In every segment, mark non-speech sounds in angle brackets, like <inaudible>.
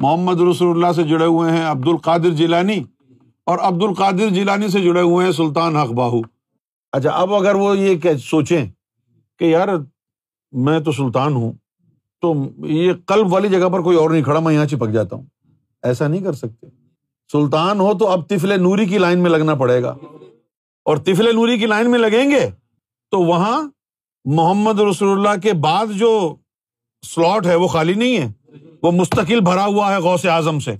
محمد رسول اللہ سے جڑے ہوئے ہیں عبد القادر جیلانی اور عبد القادر جیلانی سے جڑے ہوئے ہیں سلطان حق باہو۔ اچھا اب اگر وہ یہ سوچیں کہ یار میں تو سلطان ہوں، تو یہ قلب والی جگہ پر کوئی اور نہیں کھڑا، میں یہاں چپک جاتا ہوں۔ ایسا نہیں کر سکتے۔ سلطان ہو تو اب تفل نوری کی لائن میں لگنا پڑے گا۔ اور تفل نوری کی لائن میں لگیں گے تو وہاں محمد رسول اللہ کے بعد جو سلاٹ ہے وہ خالی نہیں ہے۔ وہ مستقل بھرا ہوا ہے غوث اعظم سے۔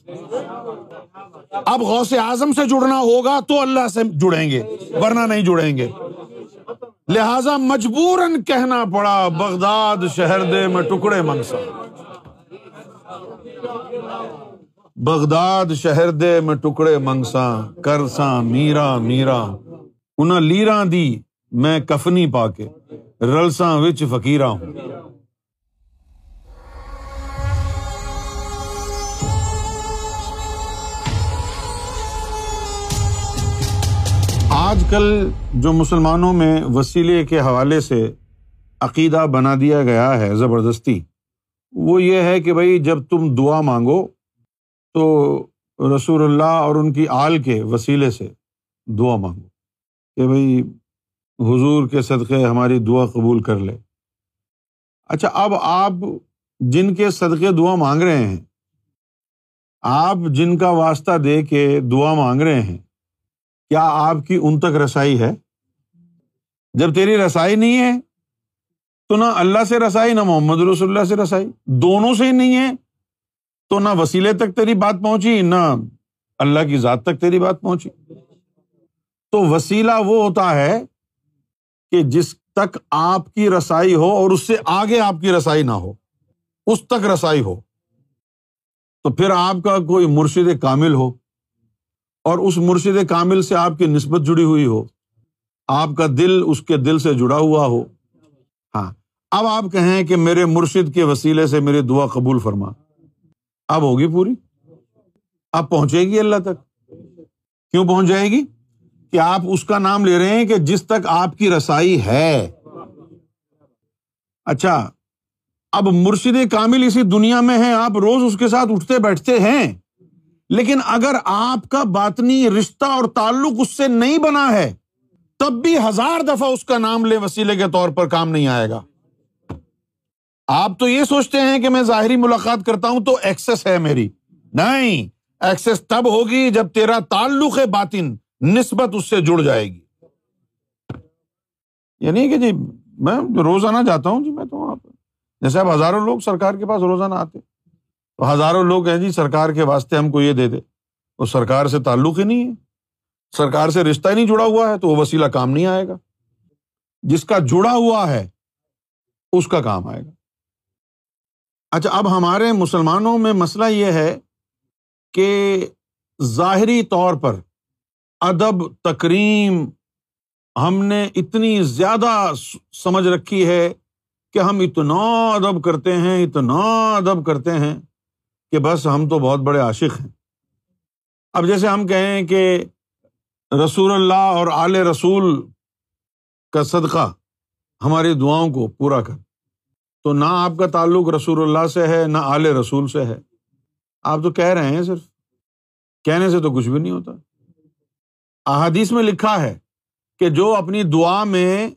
اب غوث اعظم سے جڑنا ہوگا تو اللہ سے جڑیں گے، ورنہ نہیں جڑیں گے۔ لہذا مجبور کہنا پڑا، بغداد شہر دے میں ٹکڑے منسا بغداد شہر دے میں ٹکڑے منگسا کرساں میرا میرا۔ انہیں لیرا دی میں کفنی پا کے رلساں وچ فقیرہ ہوں۔ آج کل جو مسلمانوں میں وسیلے کے حوالے سے عقیدہ بنا دیا گیا ہے، زبردستی، وہ یہ ہے کہ بھائی جب تم دعا مانگو تو رسول اللہ اور ان کی آل کے وسیلے سے دعا مانگو کہ بھائی حضور کے صدقے ہماری دعا قبول کر لے۔ اچھا اب آپ جن کے صدقے دعا مانگ رہے ہیں، آپ جن کا واسطہ دے کے دعا مانگ رہے ہیں کیا آپ کی ان تک رسائی ہے؟ جب تیری رسائی نہیں ہے، تو نہ اللہ سے رسائی، نہ محمد رسول اللہ سے رسائی، دونوں سے ہی نہیں ہے، تو نہ وسیلے تک تیری بات پہنچی، نہ اللہ کی ذات تک تیری بات پہنچی۔ تو وسیلہ وہ ہوتا ہے کہ جس تک آپ کی رسائی ہو اور اس سے آگے آپ کی رسائی نہ ہو، اس تک رسائی ہو۔ تو پھر آپ کا کوئی مرشد کامل ہو۔ اور اس مرشد کامل سے آپ کی نسبت جڑی ہوئی ہو، آپ کا دل اس کے دل سے جڑا ہوا ہو۔ ہاں اب آپ کہیں کہ میرے مرشد کے وسیلے سے میری دعا قبول فرما۔ اب ہوگی پوری؟ اب پہنچے گی اللہ تک؟ کیوں پہنچ جائے گی؟ کہ آپ اس کا نام لے رہے ہیں کہ جس تک آپ کی رسائی ہے۔ اچھا اب مرشد کامل اسی دنیا میں ہے آپ روز اس کے ساتھ اٹھتے بیٹھتے ہیں۔ لیکن اگر آپ کا باطنی رشتہ اور تعلق اس سے نہیں بنا ہے، تب بھی ہزار دفعہ اس کا نام لے وسیلے کے طور پر کام نہیں آئے گا۔ آپ تو یہ سوچتے ہیں کہ میں ظاہری ملاقات کرتا ہوں تو ایکسس ہے میری۔ نہیں ایکسس تب ہوگی جب تیرا تعلق ہے باطن نسبت اس سے جڑ جائے گی۔ یعنی کہ جی میں روزانہ جاتا ہوں جی میں تو وہاں پہ جیسے اب ہزاروں لوگ سرکار کے پاس روزانہ آتے تو ہزاروں لوگ ہیں جی سرکار کے واسطے ہم کو یہ دے دے۔ وہ سرکار سے تعلق ہی نہیں ہے۔ سرکار سے رشتہ ہی نہیں جڑا ہوا ہے تو وہ وسیلہ کام نہیں آئے گا۔ جس کا جڑا ہوا ہے، اس کا کام آئے گا۔ اچھا اب ہمارے مسلمانوں میں مسئلہ یہ ہے کہ ظاہری طور پر ادب، تکریم ہم نے اتنی زیادہ سمجھ رکھی ہے کہ ہم اتنا ادب کرتے ہیں، اتنا ادب کرتے ہیں۔ کہ بس ہم تو بہت بڑے عاشق ہیں۔ اب جیسے ہم کہیں کہ رسول اللہ اور آل رسول کا صدقہ ہماری دعاؤں کو پورا کر۔ تو نہ آپ کا تعلق رسول اللہ سے ہے، نہ آل رسول سے ہے۔ آپ تو کہہ رہے ہیں صرف۔ کہنے سے تو کچھ بھی نہیں ہوتا۔ احادیث میں لکھا ہے کہ جو اپنی دعا میں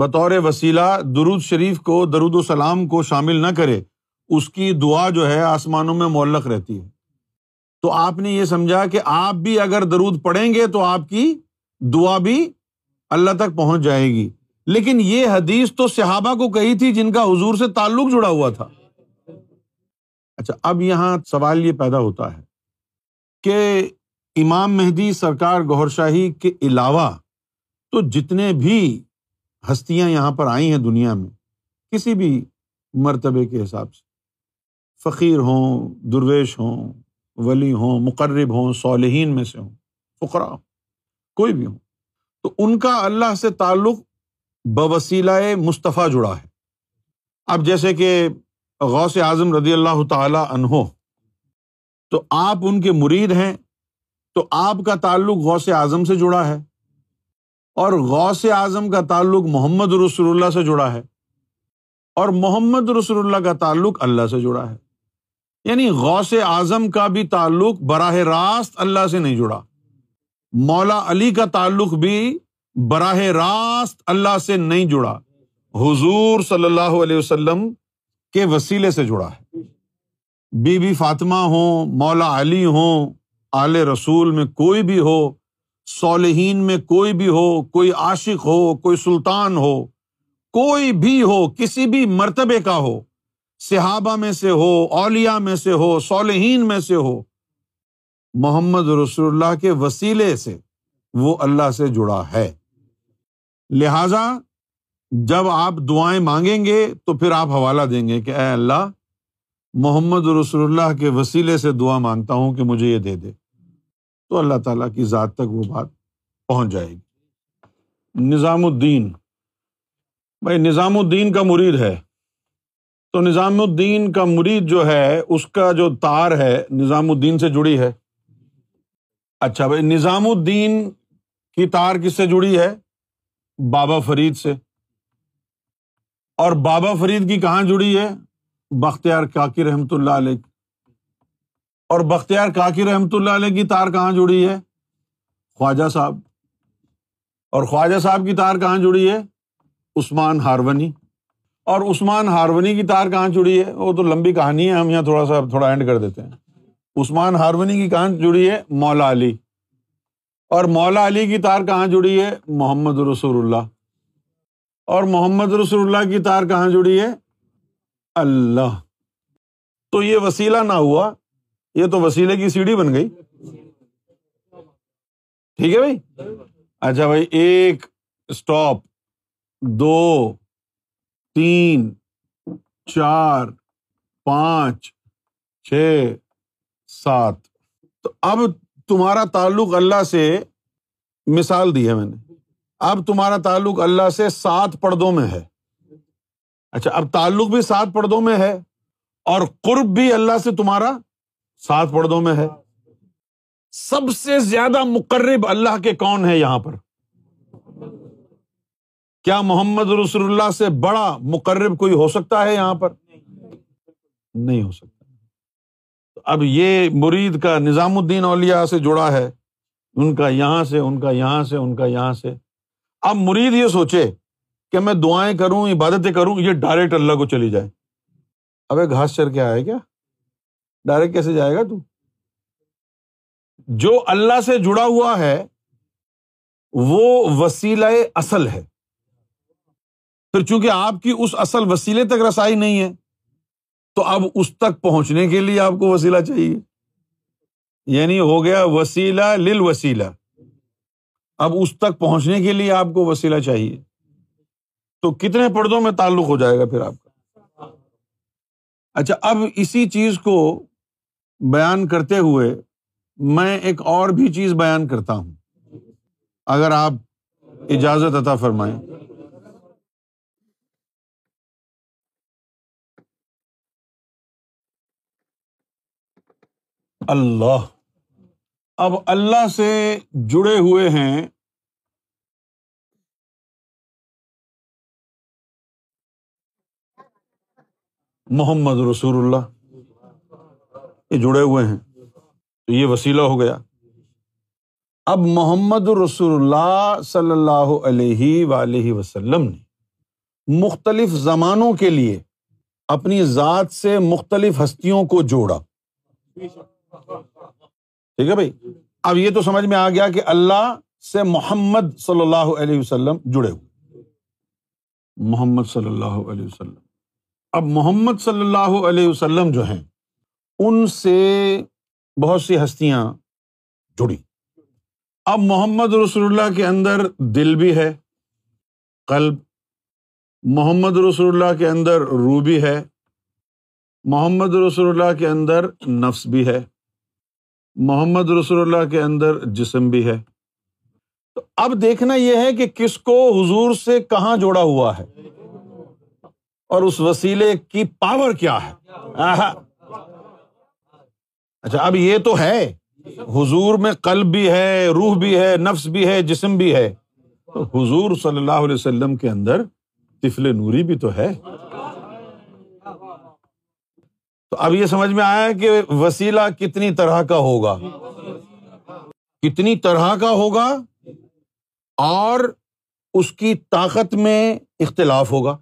بطور وسیلہ درود شریف کو، درود السلام کو شامل نہ کرے اس کی دعا جو ہے آسمانوں میں معلق رہتی ہے۔ تو آپ نے یہ سمجھا کہ آپ بھی اگر درود پڑھیں گے تو آپ کی دعا بھی اللہ تک پہنچ جائے گی۔ لیکن یہ حدیث تو صحابہ کو کہی تھی جن کا حضور سے تعلق جڑا ہوا تھا۔ اچھا اب یہاں سوال یہ پیدا ہوتا ہے کہ امام مہدی سرکار گور شاہی کے علاوہ تو جتنے بھی ہستیاں یہاں پر آئی ہیں دنیا میں، کسی بھی مرتبے کے حساب سے۔ فقیر ہوں، درویش ہوں، ولی ہوں، مقرب ہوں، صالحین میں سے ہوں فقرا ہوں، کوئی بھی ہوں۔ تو ان کا اللہ سے تعلق بوسیلہ مصطفیٰ جڑا ہے۔ اب جیسے کہ غوث اعظم رضی اللہ تعالی عنہ، تو آپ ان کے مرید ہیں، تو آپ کا تعلق غوث اعظم سے جڑا ہے۔ اور غوث اعظم کا تعلق محمد رسول اللہ سے جڑا ہے۔ اور محمد رسول اللہ کا تعلق اللہ سے جڑا ہے۔ یعنی غوث اعظم کا بھی تعلق براہ راست اللہ سے نہیں جڑا۔ مولا علی کا تعلق بھی براہ راست اللہ سے نہیں جڑا۔ حضور صلی اللہ علیہ وسلم کے وسیلے سے جڑا ہے۔ بی بی فاطمہ ہوں، مولا علی ہوں، آل رسول میں کوئی بھی ہو، صالحین میں کوئی بھی ہو، کوئی عاشق ہو، کوئی سلطان ہو، کوئی بھی ہو، کسی بھی مرتبے کا ہو صحابہ میں سے ہو اولیا میں سے ہو، صالحین میں سے ہو، محمد رسول اللہ کے وسیلے سے وہ اللہ سے جڑا ہے۔ لہذا جب آپ دعائیں مانگیں گے تو پھر آپ حوالہ دیں گے کہ اے اللہ، محمد رسول اللہ کے وسیلے سے دعا مانگتا ہوں کہ مجھے یہ دے دے۔ تو اللہ تعالیٰ کی ذات تک وہ بات پہنچ جائے گی۔ نظام الدین۔ بھائی، نظام الدین کا مرید ہے۔ تو نظام الدین کا مرید جو ہے، اس کا جو تار ہے، نظام الدین سے جڑی ہے۔ اچھا بھائی، نظام الدین کی تار کس سے جڑی ہے؟ بابا فرید سے۔ اور بابا فرید کی کہاں جڑی ہے؟ بختیار کاکی رحمۃ اللہ علیہ اور بختیار کاکی رحمۃ اللہ علیہ کی تار کہاں جڑی ہے؟ خواجہ صاحب۔ اور خواجہ صاحب کی تار کہاں جڑی ہے؟ عثمان ہارونی اور عثمان ہارونی کی تار کہاں جڑی ہے؟ وہ تو لمبی کہانی ہے، ہم یہاں تھوڑا سا، تھوڑا اینڈ کر دیتے ہیں۔ عثمان ہارونی کی کہاں جڑی ہے؟ مولا علی۔ اور مولا علی کی تار کہاں جڑی ہے؟ محمد رسول اللہ۔ اور محمد رسول اللہ کی تار کہاں جڑی ہے؟ اللہ۔ تو یہ وسیلہ نہ ہوا، یہ تو وسیلے کی سیڑھی بن گئی۔ ٹھیک ہے بھائی؟ اچھا بھائی، ایک اسٹاپ دو۔ تین، چار، پانچ، چھ، سات۔ تو اب تمہارا تعلق اللہ سے، مثال دی ہے میں نے۔ اب تمہارا تعلق اللہ سے سات پردوں میں ہے۔ اچھا اب تعلق بھی سات پردوں میں ہے اور قرب بھی اللہ سے تمہارا سات پردوں میں ہے۔ سب سے زیادہ مقرب اللہ کے کون ہے یہاں پر؟ کیا محمد رسول اللہ سے بڑا مقرب کوئی ہو سکتا ہے یہاں پر؟ نہیں ہو سکتا۔ اب یہ مرید کا نظام الدین اولیا سے جڑا ہے، ان کا یہاں سے، ان کا یہاں سے، ان کا یہاں سے۔ اب مرید یہ سوچے کہ میں دعائیں کروں، عبادتیں کروں، یہ ڈائریکٹ اللہ کو چلی جائے۔ اب گھاس چر کے آئے کیا؟ ڈائریکٹ کیسے جائے گا تو؟ جو اللہ سے جڑا ہوا ہے، وہ وسیلہ اصل ہے۔ پھر چونکہ آپ کی اس اصل وسیلے تک رسائی نہیں ہے، تو اب اس تک پہنچنے کے لیے آپ کو وسیلہ چاہیے۔ یعنی ہو گیا وسیلہ لل وسیلہ اب اس تک پہنچنے کے لیے آپ کو وسیلہ چاہیے۔ تو کتنے پردوں میں تعلق ہو جائے گا پھر آپ کا؟ اچھا اب اسی چیز کو بیان کرتے ہوئے میں ایک اور بھی چیز بیان کرتا ہوں۔ اگر آپ اجازت عطا فرمائیں۔ اللہ۔ اب اللہ سے جڑے ہوئے ہیں۔ محمد رسول اللہ۔ یہ جڑے ہوئے ہیں۔ تو یہ وسیلہ ہو گیا۔ اب محمد رسول اللہ صلی اللہ علیہ وسلم نے مختلف زمانوں کے لیے اپنی ذات سے مختلف ہستیوں کو جوڑا۔ ٹھیک ہے بھائی؟ اب یہ تو سمجھ میں آ گیا کہ اللہ سے محمد صلی اللہ علیہ وسلم جڑے ہوئے۔ محمد صلی اللہ علیہ وسلم۔ اب محمد صلی اللہ علیہ وسلم جو ہیں، ان سے بہت سی ہستیاں جڑی۔ اب محمد رسول اللہ کے اندر دل بھی ہے، قلب۔ محمد رسول اللہ کے اندر روح بھی ہے۔ محمد رسول اللہ کے اندر نفس بھی ہے۔ محمد رسول اللہ کے اندر جسم بھی ہے۔ تو اب دیکھنا یہ ہے کہ کس کو حضور سے کہاں جوڑا ہوا ہے۔ اور اس وسیلے کی پاور کیا ہے۔ اچھا اب یہ تو ہے۔ حضور میں قلب بھی ہے، روح بھی ہے، نفس بھی ہے، جسم بھی ہے۔ تو حضور صلی اللہ علیہ وسلم کے اندر طفل نوری بھی تو ہے۔ تو اب یہ سمجھ میں آیا کہ وسیلہ کتنی طرح کا ہوگا؟ کتنی طرح کا ہوگا اور اس کی طاقت میں اختلاف ہوگا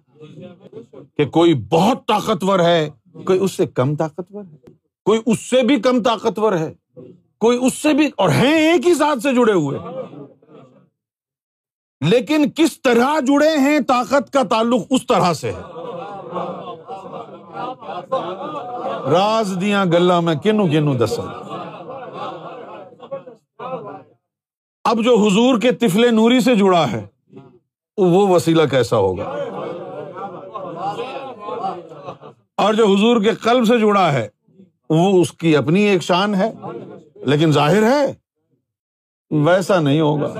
کہ کوئی بہت طاقتور ہے، کوئی اس سے کم طاقتور ہے، کوئی اس سے بھی کم طاقتور ہے، کوئی اس سے بھی اور ہیں ایک ہی ساتھ سے جڑے ہوئے۔ لیکن کس طرح جڑے ہیں طاقت کا تعلق اس طرح سے ہے؟ راز دیا گلا میں کنو کنو دسا اب جو حضور کے تفل نوری سے جڑا ہے، وہ وسیلہ کیسا ہوگا؟ اور جو حضور کے قلب سے جڑا ہے، وہ اس کی اپنی ایک شان ہے، لیکن ظاہر ہے، ویسا نہیں ہوگا۔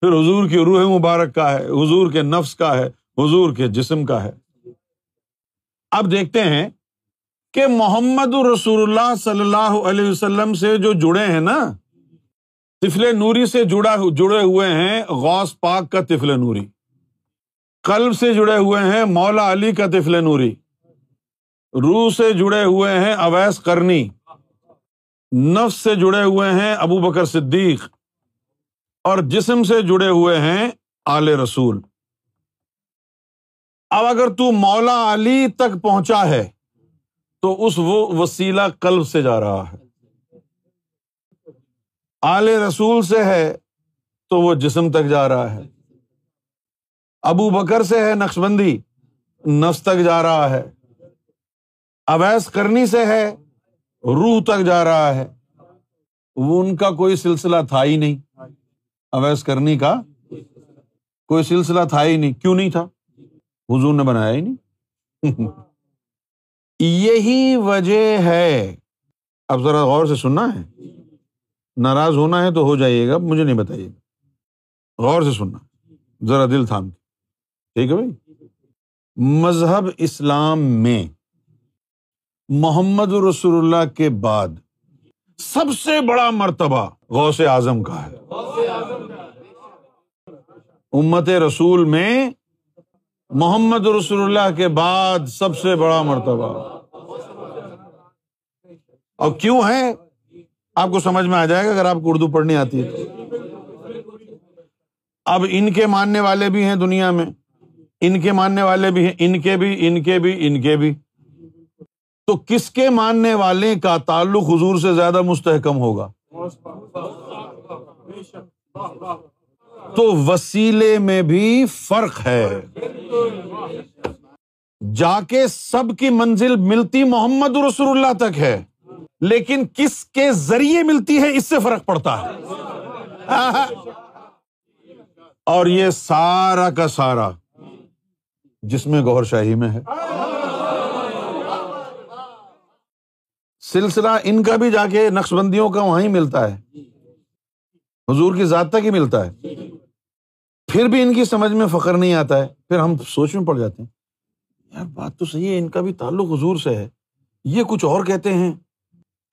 پھر حضور کی روح مبارک کا ہے، حضور کے نفس کا ہے، حضور کے جسم کا ہے۔ اب دیکھتے ہیں کہ محمد رسول اللہ صلی اللہ علیہ وسلم سے جو جڑے ہیں نا تفل نوری سے جڑا جڑے ہوئے ہیں، غوث پاک کا تفل نوری، قلب سے جڑے ہوئے ہیں، مولا علی کا تفل نوری، روح سے جڑے ہوئے ہیں اویس کرنی نفس سے جڑے ہوئے ہیں ابو بکر صدیق، اور جسم سے جڑے ہوئے ہیں آل رسول۔ اب اگر تو مولا علی تک پہنچا ہے تو اس وہ وسیلہ قلب سے جا رہا ہے۔ آل رسول سے ہے تو وہ جسم تک جا رہا ہے۔ ابو بکر سے ہے نقش بندی نفس تک جا رہا ہے۔ اویس کرنی سے ہے، روح تک جا رہا ہے۔ وہ ان کا کوئی سلسلہ تھا ہی نہیں۔ اویس کرنی کا کوئی سلسلہ تھا ہی نہیں۔ کیوں نہیں تھا؟ حضور نے بنایا ہی نہیں۔ <laughs> یہی وجہ ہے۔ اب ذرا غور سے سننا ہے۔ ناراض ہونا ہے تو ہو جائیے گا مجھے نہیں بتائیے گا۔ غور سے سننا ذرا دل تھام کے۔ ٹھیک ہے بھائی؟ مذہب اسلام میں محمد رسول اللہ کے بعد سب سے بڑا مرتبہ غوث اعظم کا ہے۔ امت رسول میں محمد رسول اللہ کے بعد سب سے بڑا مرتبہ۔ اور کیوں ہے؟ آپ کو سمجھ میں آ جائے گا اگر آپ کو اردو پڑھنی آتی ہے اب ان کے ماننے والے بھی ہیں دنیا میں۔ ان کے ماننے والے بھی ہیں۔ ان کے بھی، ان کے بھی، ان کے بھی۔ تو کس کے ماننے والے کا تعلق حضور سے زیادہ مستحکم ہوگا؟ تو وسیلے میں بھی فرق ہے۔ جا کے سب کی منزل ملتی محمد رسول اللہ تک ہے، لیکن کس کے ذریعے ملتی ہے، اس سے فرق پڑتا ہے۔ اور یہ سارا کا سارا جس میں گور شاہی میں ہے۔ سلسلہ ان کا بھی جا کے نقش بندیوں کا وہاں ملتا ہے۔ حضور کی ذات تک ہی ملتا ہے۔ پھر بھی ان کی سمجھ میں فخر نہیں آتا ہے، پھر ہم سوچ میں پڑ جاتے ہیں۔ یار، بات تو صحیح ہے، ان کا بھی تعلق حضور سے ہے۔ یہ کچھ اور کہتے ہیں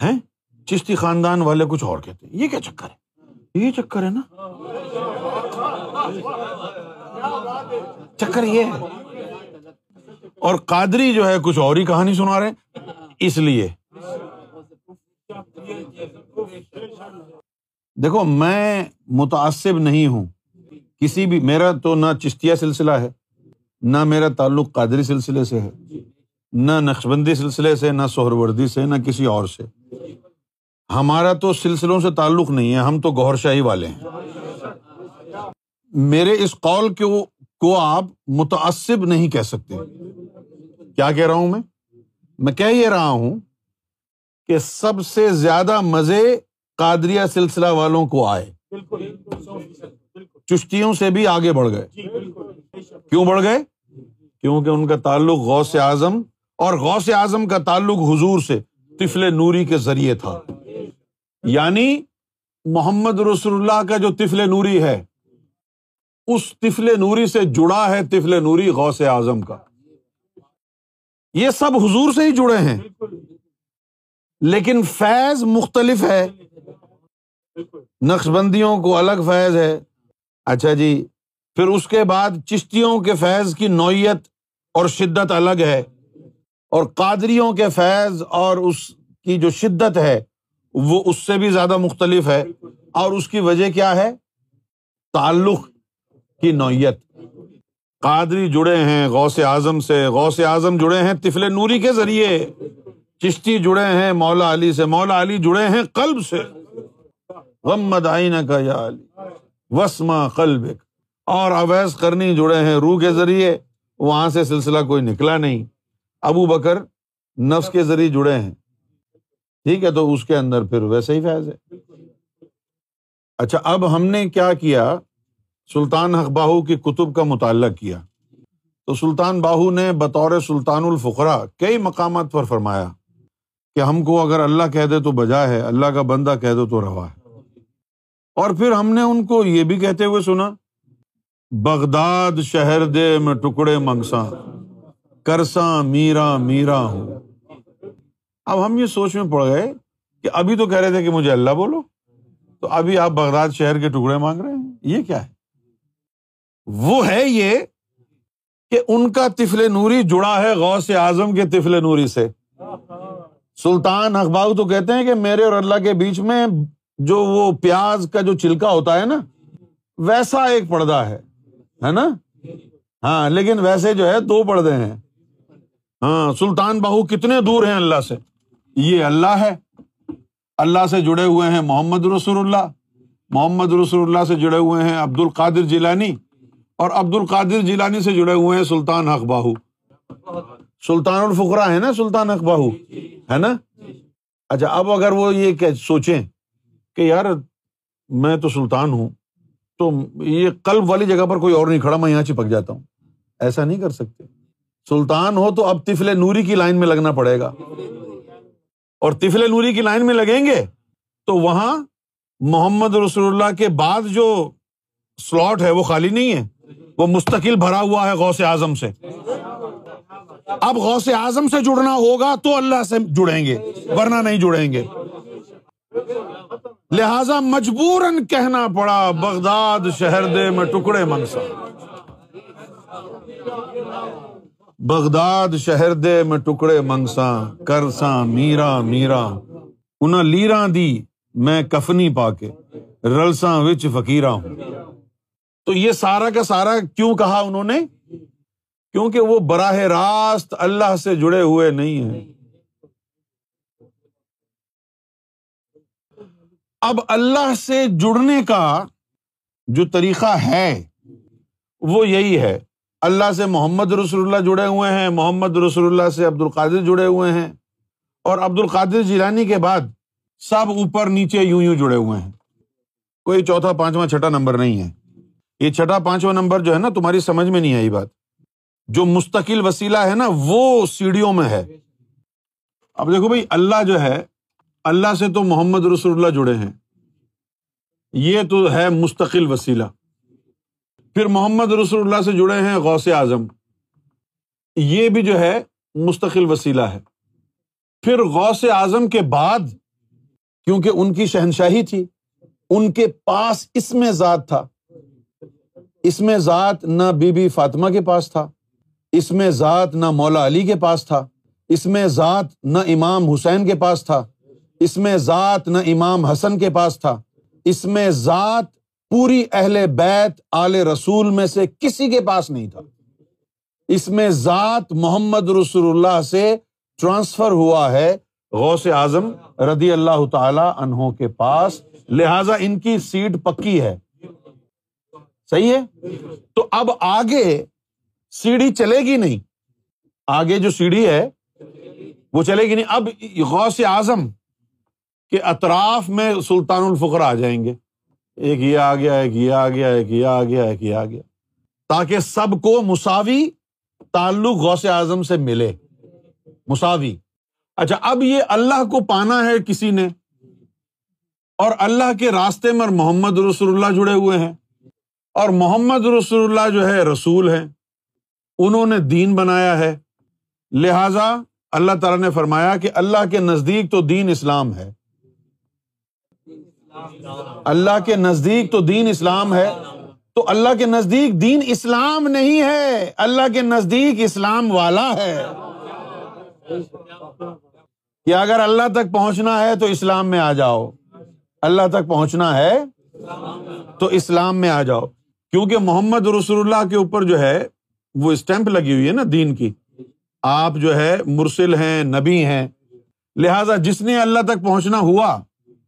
ہیں؟ چشتی خاندان والے کچھ اور کہتے ہیں۔ یہ کیا چکر ہے؟ یہ چکر ہے نا؟ چکر یہ ہے۔ اور قادری جو ہے، کچھ اور ہی کہانی سنا رہے اس لیے۔ دیکھو، میں متاثب نہیں ہوں۔ کسی بھی، میرا تو نہ چشتیا سلسلہ ہے، نہ میرا تعلق قادری سلسلے سے ہے، نہ نقشبندی سلسلے سے، نہ سہروردی سے، نہ کسی اور سے۔ ہمارا تو سلسلوں سے تعلق نہیں ہے، ہم تو گور شاہی والے ہیں۔ میرے اس قول کو آپ متاثب نہیں کہہ سکتے۔ کیا کہہ رہا ہوں میں؟ میں کہہ یہ رہا ہوں کہ سب سے زیادہ مزے قادریا سلسلہ والوں کو آئے۔ چشتیوں سے بھی آگے بڑھ گئے۔ کیوں بڑھ گئے؟ کیونکہ ان کا تعلق غوث اعظم اور غوث اعظم کا تعلق حضور سے تفل نوری کے ذریعے تھا۔ یعنی محمد رسول اللہ کا جو تفل نوری ہے اس تفل نوری سے جڑا ہے تفل نوری غوث اعظم کا۔ یہ سب حضور سے ہی جڑے ہیں۔ لیکن فیض مختلف ہے۔ نقش بندیوں کو الگ فیض ہے۔ اچھا جی۔ پھر اس کے بعد چشتیوں کے فیض کی نوعیت اور شدت الگ ہے۔ اور قادریوں کے فیض اور اس کی جو شدت ہے، وہ اس سے بھی زیادہ مختلف ہے۔ اور اس کی وجہ کیا ہے؟ تعلق کی نوعیت۔ قادری جڑے ہیں غوث اعظم سے۔ غوث اعظم جڑے ہیں تفل نوری کے ذریعے۔ چشتی جڑے ہیں مولا علی سے۔ مولا علی جڑے ہیں قلب سے۔ غم آئینہ کا یا علی۔ وسما قلب اور اویس کرنی جڑے ہیں روح کے ذریعے، وہاں سے سلسلہ کوئی نکلا نہیں۔ ابو بکر نفس کے ذریعے جڑے ہیں۔ ٹھیک ہے، تو اس کے اندر پھر ویسے ہی فیض ہے۔ اچھا اب ہم نے کیا کیا؟ سلطان حق باہو کی کتب کا مطالعہ کیا۔ تو سلطان باہو نے بطور سلطان الفقرا کئی مقامات پر فرمایا کہ ہم کو اگر اللہ کہہ دے تو بجا ہے، اللہ کا بندہ کہہ دو تو روا ہے۔ اور پھر ہم نے ان کو یہ بھی کہتے ہوئے سنا، بغداد شہر دے میں ٹکڑے منگساں، کرساں میرا میرا ہوں۔ اب ہم یہ سوچ میں پڑ گئے کہ ابھی تو کہہ رہے تھے کہ مجھے اللہ بولو۔ تو ابھی آپ بغداد شہر کے ٹکڑے مانگ رہے ہیں۔ یہ کیا ہے؟ وہ ہے یہ کہ ان کا تفل نوری جڑا ہے غوث اعظم کے تفل نوری سے۔ سلطان اخبار تو کہتے ہیں کہ میرے اور اللہ کے بیچ میں جو وہ پیاز کا جو چلکا ہوتا ہے نا، ویسا ایک پردہ ہے نا؟ ہاں لیکن ویسے جو ہے دو پردے ہیں۔ ہاں سلطان باہو کتنے دور ہیں اللہ سے؟ یہ اللہ ہے۔ اللہ سے جڑے ہوئے ہیں محمد رسول اللہ۔ محمد رسول اللہ سے جڑے ہوئے ہیں عبد القادر جیلانی۔ اور عبد القادر جیلانی سے جڑے ہوئے ہیں سلطان حق باہو۔ سلطان الفقرا ہے نا، سلطان حق باہو، ہے نا؟ اچھا اب اگر وہ یہ سوچیں۔ کہ یار میں تو سلطان ہوں، تو یہ قلب والی جگہ پر کوئی اور نہیں کھڑا، میں یہاں چپک جاتا ہوں۔ ایسا نہیں کر سکتے۔ سلطان ہو تو اب تفل نوری کی لائن میں لگنا پڑے گا۔ اور تفل نوری کی لائن میں لگیں گے تو وہاں محمد رسول اللہ کے بعد جو سلاٹ ہے وہ خالی نہیں ہے، وہ مستقل بھرا ہوا ہے غوث اعظم سے۔ اب غوث اعظم سے جڑنا ہوگا تو اللہ سے جڑیں گے، ورنہ نہیں جڑیں گے۔ لہذا مجبور کہنا پڑا، بغداد شہر دے میں ٹکڑے منگسا بغداد شہر دے میں ٹکڑے منگسا کرساں، میرا میرا۔ انہیں لیراں دی میں کفنی پا کے رلساں وچ فقیرا ہوں۔ تو یہ سارا کا سارا کیوں کہا انہوں نے؟ کیونکہ وہ براہ راست اللہ سے جڑے ہوئے نہیں ہیں۔ اب اللہ سے جڑنے کا جو طریقہ ہے، وہ یہی ہے۔ اللہ سے محمد رسول اللہ جڑے ہوئے ہیں، محمد رسول اللہ سے عبد القادر جڑے ہوئے ہیں۔ اور عبد القادر جیلانی کے بعد سب اوپر نیچے یوں یوں جڑے ہوئے ہیں۔ کوئی چوتھا، پانچواں، چھٹا نمبر نہیں ہے۔ یہ چھٹا، پانچواں نمبر جو ہے نا، تمہاری سمجھ میں نہیں آئی بات۔ جو مستقل وسیلہ ہے نا، وہ سیڑھیوں میں ہے۔ اب دیکھو بھائی، اللہ جو ہے اللہ سے تو محمد رسول اللہ جڑے ہیں۔ یہ تو ہے مستقل وسیلہ۔ پھر محمد رسول اللہ سے جڑے ہیں غوث اعظم۔ یہ بھی جو ہے مستقل وسیلہ ہے۔ پھر غوث اعظم کے بعد، کیونکہ ان کی شہنشاہی تھی، ان کے پاس اس میں ذات تھا۔ اس میں ذات نہ بی بی فاطمہ کے پاس تھا۔ اس میں ذات نہ مولا علی کے پاس تھا۔ اس میں ذات نہ امام حسین کے پاس تھا۔ اس میں ذات نہ امام حسن کے پاس تھا۔ اس میں ذات پوری اہل بیت، آل رسول میں سے کسی کے پاس نہیں تھا۔ اس میں ذات محمد رسول اللہ سے ٹرانسفر ہوا ہے غوث اعظم ردی اللہ تعالی انہوں کے پاس۔ لہذا ان کی سیٹ پکی ہے۔ صحیح ہے؟ تو اب آگے سیڑھی چلے گی نہیں۔ آگے جو سیڑھی ہے وہ چلے گی نہیں۔ اب غوث اعظم کے اطراف میں سلطان الفقر آ جائیں گے۔ ایک یہ آ گیا، ایک یہ آ گیا، ایک یہ آ گیا، ایک یہ آ گیا۔ تاکہ سب کو مساوی تعلق غوث اعظم سے ملے۔ مساوی۔ اچھا اب یہ اللہ کو پانا ہے کسی نے؟ اور اللہ کے راستے میں محمد رسول اللہ جڑے ہوئے ہیں۔ اور محمد رسول اللہ جو ہے، رسول ہے انہوں نے دین بنایا ہے۔ لہذا اللہ تعالیٰ نے فرمایا کہ اللہ کے نزدیک تو دین اسلام ہے۔ اللہ کے نزدیک تو دین اسلام ہے، تو اللہ کے نزدیک دین اسلام نہیں ہے، اللہ کے نزدیک اسلام والا ہے۔ کہ اگر اللہ تک پہنچنا ہے تو اسلام میں آ جاؤ۔ اللہ تک پہنچنا ہے تو اسلام میں آ جاؤ۔ کیونکہ محمد رسول اللہ کے اوپر جو ہے، وہ اسٹمپ لگی ہوئی ہے نا دین کی۔ آپ جو ہے، مرسل ہیں، نبی ہیں۔ لہذا جس نے اللہ تک پہنچنا ہوا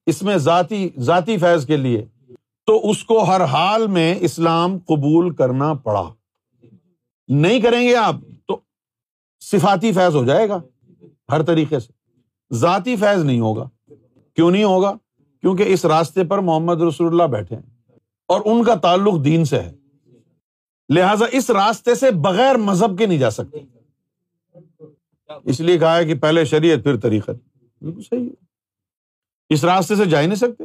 اس میں ذاتی ذاتی فیض کے لیے، تو اس کو ہر حال میں اسلام قبول کرنا پڑا۔ نہیں کریں گے آپ تو صفاتی فیض ہو جائے گا ہر طریقے سے۔ ذاتی فیض نہیں ہوگا۔ کیوں نہیں ہوگا؟ کیونکہ اس راستے پر محمد رسول اللہ بیٹھے ہیں اور ان کا تعلق دین سے ہے۔ لہذا اس راستے سے بغیر مذہب کے نہیں جا سکتے۔ اس لیے کہا ہے کہ پہلے شریعت، پھر طریقت۔ بالکل صحیح ہے۔ اس راستے سے جا ہی نہیں سکتے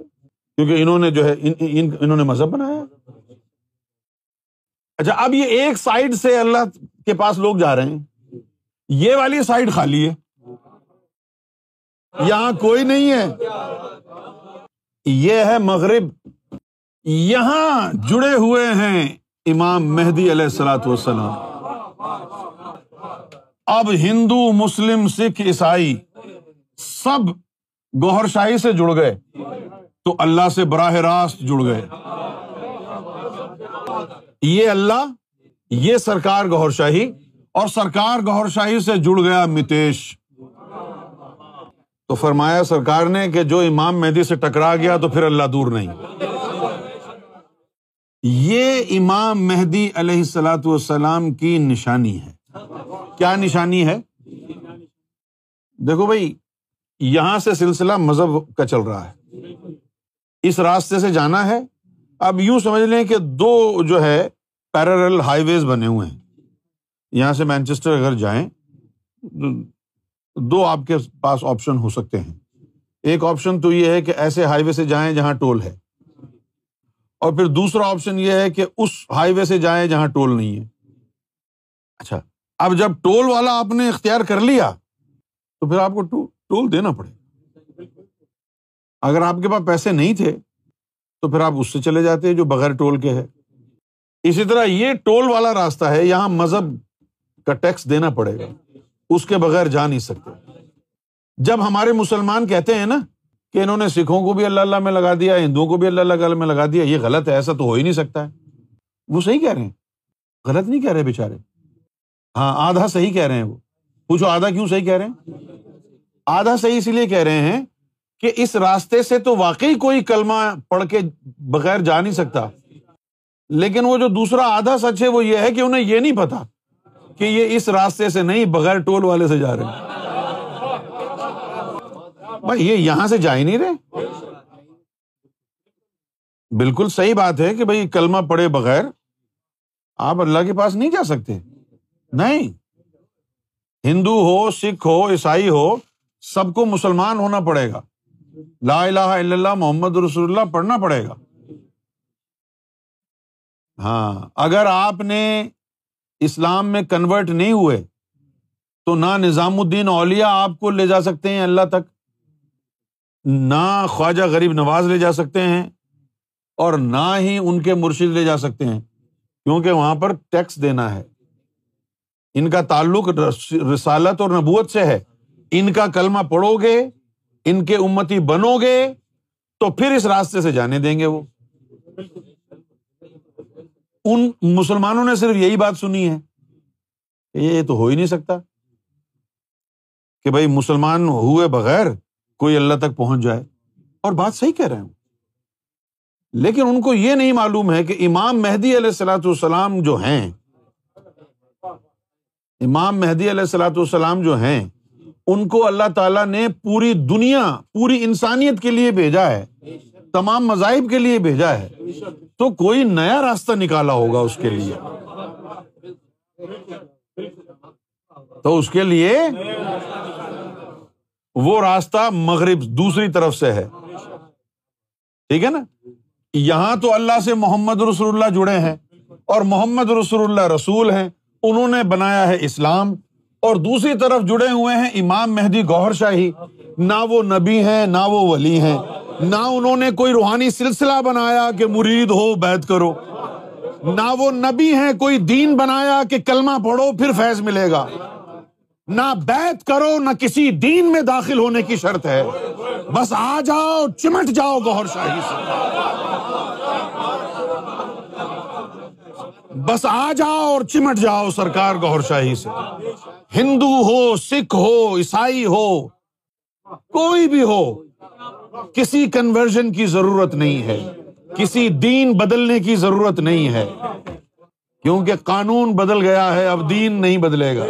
کیونکہ انہوں نے جو ہے انہوں نے مذہب بنایا۔ اچھا اب یہ ایک سائڈ سے اللہ کے پاس لوگ جا رہے ہیں۔ یہ والی سائڈ خالی ہے۔ یہاں کوئی نہیں ہے۔ یہ ہے مغرب۔ یہاں جڑے ہوئے ہیں امام مہدی علیہ السلاۃ والسلام۔ اب ہندو، مسلم، سکھ، عیسائی سب گوہر شاہی سے جڑ گئے تو اللہ سے براہ راست جڑ گئے۔ یہ اللہ، یہ سرکار گور شاہی اور سرکار گور شاہی سے جڑ گیا متیش۔ تو فرمایا سرکار نے کہ جو امام مہدی سے ٹکرا گیا تو پھر اللہ دور نہیں۔ یہ امام مہدی علیہ السلاۃ والسلام کی نشانی ہے۔ کیا نشانی ہے؟ دیکھو بھائی یہاں سے سلسلہ مذہب کا چل رہا ہے۔ اس راستے سے جانا ہے۔ اب یوں سمجھ لیں کہ دو جو ہے پیرل ہائی ویز بنے ہوئے ہیں۔ یہاں سے مینچسٹر اگر جائیں، دو آپ کے پاس آپشن ہو سکتے ہیں۔ ایک آپشن تو یہ ہے کہ ایسے ہائی وے سے جائیں جہاں ٹول ہے۔ اور پھر دوسرا آپشن یہ ہے کہ اس ہائی وے سے جائیں جہاں ٹول نہیں ہے۔ اچھا اب جب ٹول والا آپ نے اختیار کر لیا، تو پھر آپ کو ٹول ٹول دینا پڑے۔ اگر آپ کے پاس پیسے نہیں تھے، تو پھر آپ اس سے چلے جاتے جو بغیر ٹول کے ہے۔ اسی طرح یہ ٹول والا راستہ ہے، یہاں مذہب کا ٹیکس دینا پڑے گا۔ اس کے بغیر جا نہیں سکتے۔ جب ہمارے مسلمان کہتے ہیں نا کہ انہوں نے سکھوں کو بھی اللہ اللہ میں لگا دیا، ہندوؤں کو بھی اللہ اللہ میں لگا دیا، یہ غلط ہے، ایسا تو ہو ہی نہیں سکتا ہے۔ وہ صحیح کہہ رہے ہیں۔ غلط نہیں کہہ رہے بےچارے ہاں آدھا صحیح کہہ رہے ہیں وہ۔ پوچھو آدھا کیوں صحیح کہہ رہے ہیں؟ آدھا صحیح اسی لیے کہہ رہے ہیں کہ اس راستے سے تو واقعی کوئی کلمہ پڑھ کے بغیر جا نہیں سکتا۔ لیکن وہ جو دوسرا آدھا سچ ہے وہ یہ ہے کہ انہیں یہ نہیں پتا کہ یہ اس راستے سے نہیں، بغیر ٹول والے سے جا رہے بھائی، یہ یہاں سے جا ہی نہیں رہے۔ بالکل صحیح بات ہے کہ بھائی، کلمہ پڑے بغیر آپ اللہ کے پاس نہیں جا سکتے۔ نہیں۔ ہندو ہو، سکھ ہو، عیسائی ہو سب کو مسلمان ہونا پڑے گا۔ لا الہ الا اللہ، محمد رسول اللہ پڑھنا پڑے گا۔ ہاں اگر آپ نے اسلام میں کنورٹ نہیں ہوئے، تو نہ نظام الدین اولیا آپ کو لے جا سکتے ہیں اللہ تک، نہ خواجہ غریب نواز لے جا سکتے ہیں، اور نہ ہی ان کے مرشد لے جا سکتے ہیں۔ کیونکہ وہاں پر ٹیکس دینا ہے۔ ان کا تعلق رسالت اور نبوت سے ہے۔ ان کا کلمہ پڑھو گے ان کے امتی بنو گے تو پھر اس راستے سے جانے دیں گے وہ۔ ان مسلمانوں نے صرف یہی بات سنی ہے کہ یہ تو ہو ہی نہیں سکتا کہ بھائی مسلمان ہوئے بغیر کوئی اللہ تک پہنچ جائے۔ اور بات صحیح کہہ رہے ہیں لیکن ان کو یہ نہیں معلوم ہے کہ امام مہدی علیہ السلاۃ والسلام جو ہیں، امام مہدی علیہ السلاۃ والسلام جو ہیں ان کو اللہ تعالیٰ نے پوری دنیا، پوری انسانیت کے لیے بھیجا ہے، تمام مذاہب کے لیے بھیجا ہے، تو کوئی نیا راستہ نکالا ہوگا اس کے لیے۔ تو اس کے لیے وہ راستہ مغرب دوسری طرف سے ہے۔ ٹھیک ہے نا؟ یہاں تو اللہ سے محمد رسول اللہ جڑے ہیں اور محمد رسول اللہ رسول ہیں، انہوں نے بنایا ہے اسلام اور دوسری طرف جڑے ہوئے ہیں امام مہدی گوہر شاہی۔ نہ وہ نبی ہیں، نہ وہ ولی ہیں۔ نہ انہوں نے کوئی روحانی سلسلہ بنایا کہ مرید ہو بیت کرو۔ نہ وہ نبی ہیں، کوئی دین بنایا کہ کلمہ پڑھو، پھر فیض ملے گا۔ نہ بیت کرو، نہ کسی دین میں داخل ہونے کی شرط ہے۔ بس آ جاؤ، چمٹ جاؤ گوہر شاہی سے۔ بس آ جاؤ اور چمٹ جاؤ سرکار گور شاہی سے۔ ہندو ہو، سکھ ہو، عیسائی ہو، کوئی بھی ہو، کسی کنورژن کی ضرورت نہیں ہے۔ کسی دین بدلنے کی ضرورت نہیں ہے۔ کیونکہ قانون بدل گیا ہے، اب دین نہیں بدلے گا۔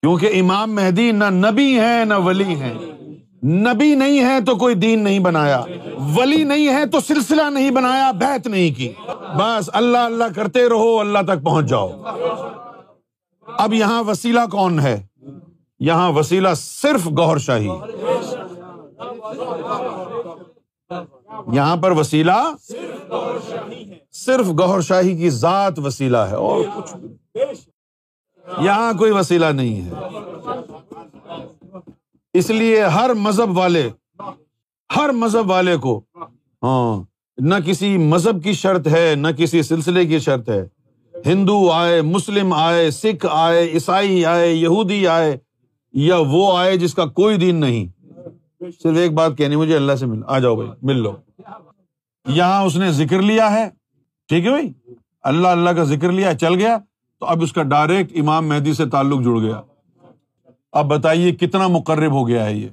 کیونکہ امام مہدی نہ نبی ہے نہ ولی ہیں۔ نبی نہیں ہے تو کوئی دین نہیں بنایا، ولی نہیں ہے تو سلسلہ نہیں بنایا بیت نہیں کی۔ بس اللہ اللہ کرتے رہو، اللہ تک پہنچ جاؤ۔ اب یہاں وسیلہ کون ہے؟ یہاں وسیلہ صرف گور شاہی۔ یہاں پر وسیلہ صرف گور شاہی کی ذات وسیلہ ہے اور کچھ یہاں کوئی وسیلہ نہیں ہے۔ اس لیے ہر مذہب والے، ہر مذہب والے کو ہاں نہ کسی مذہب کی شرط ہے، نہ کسی سلسلے کی شرط ہے۔ ہندو آئے، مسلم آئے، سکھ آئے، عیسائی آئے، یہودی آئے، یا وہ آئے جس کا کوئی دین نہیں۔ صرف ایک بات کہنی، مجھے اللہ سے مل، آ جاؤ بھائی، مل لو۔ یہاں اس نے ذکر لیا ہے، ٹھیک ہے بھائی؟ اللہ اللہ کا ذکر لیا چل گیا۔ تو اب اس کا ڈائریکٹ امام مہدی سے تعلق جڑ گیا۔ اب بتائیے کتنا مقرب ہو گیا ہے یہ؟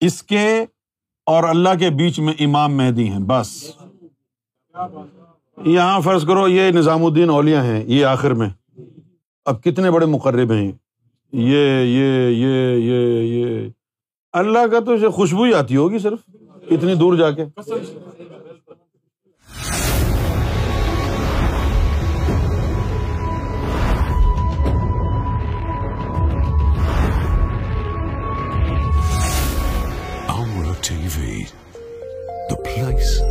اس کے اور اللہ کے بیچ میں امام مہدی ہیں، بس۔ یہاں فرض کرو یہ نظام الدین اولیا ہیں، یہ آخر میں۔ اب کتنے بڑے مقرب ہیں؟ یہ یہ یہ یہ یہ۔ اللہ کا تو خوشبو ہی آتی ہوگی صرف، اتنی دور جا کے۔ Place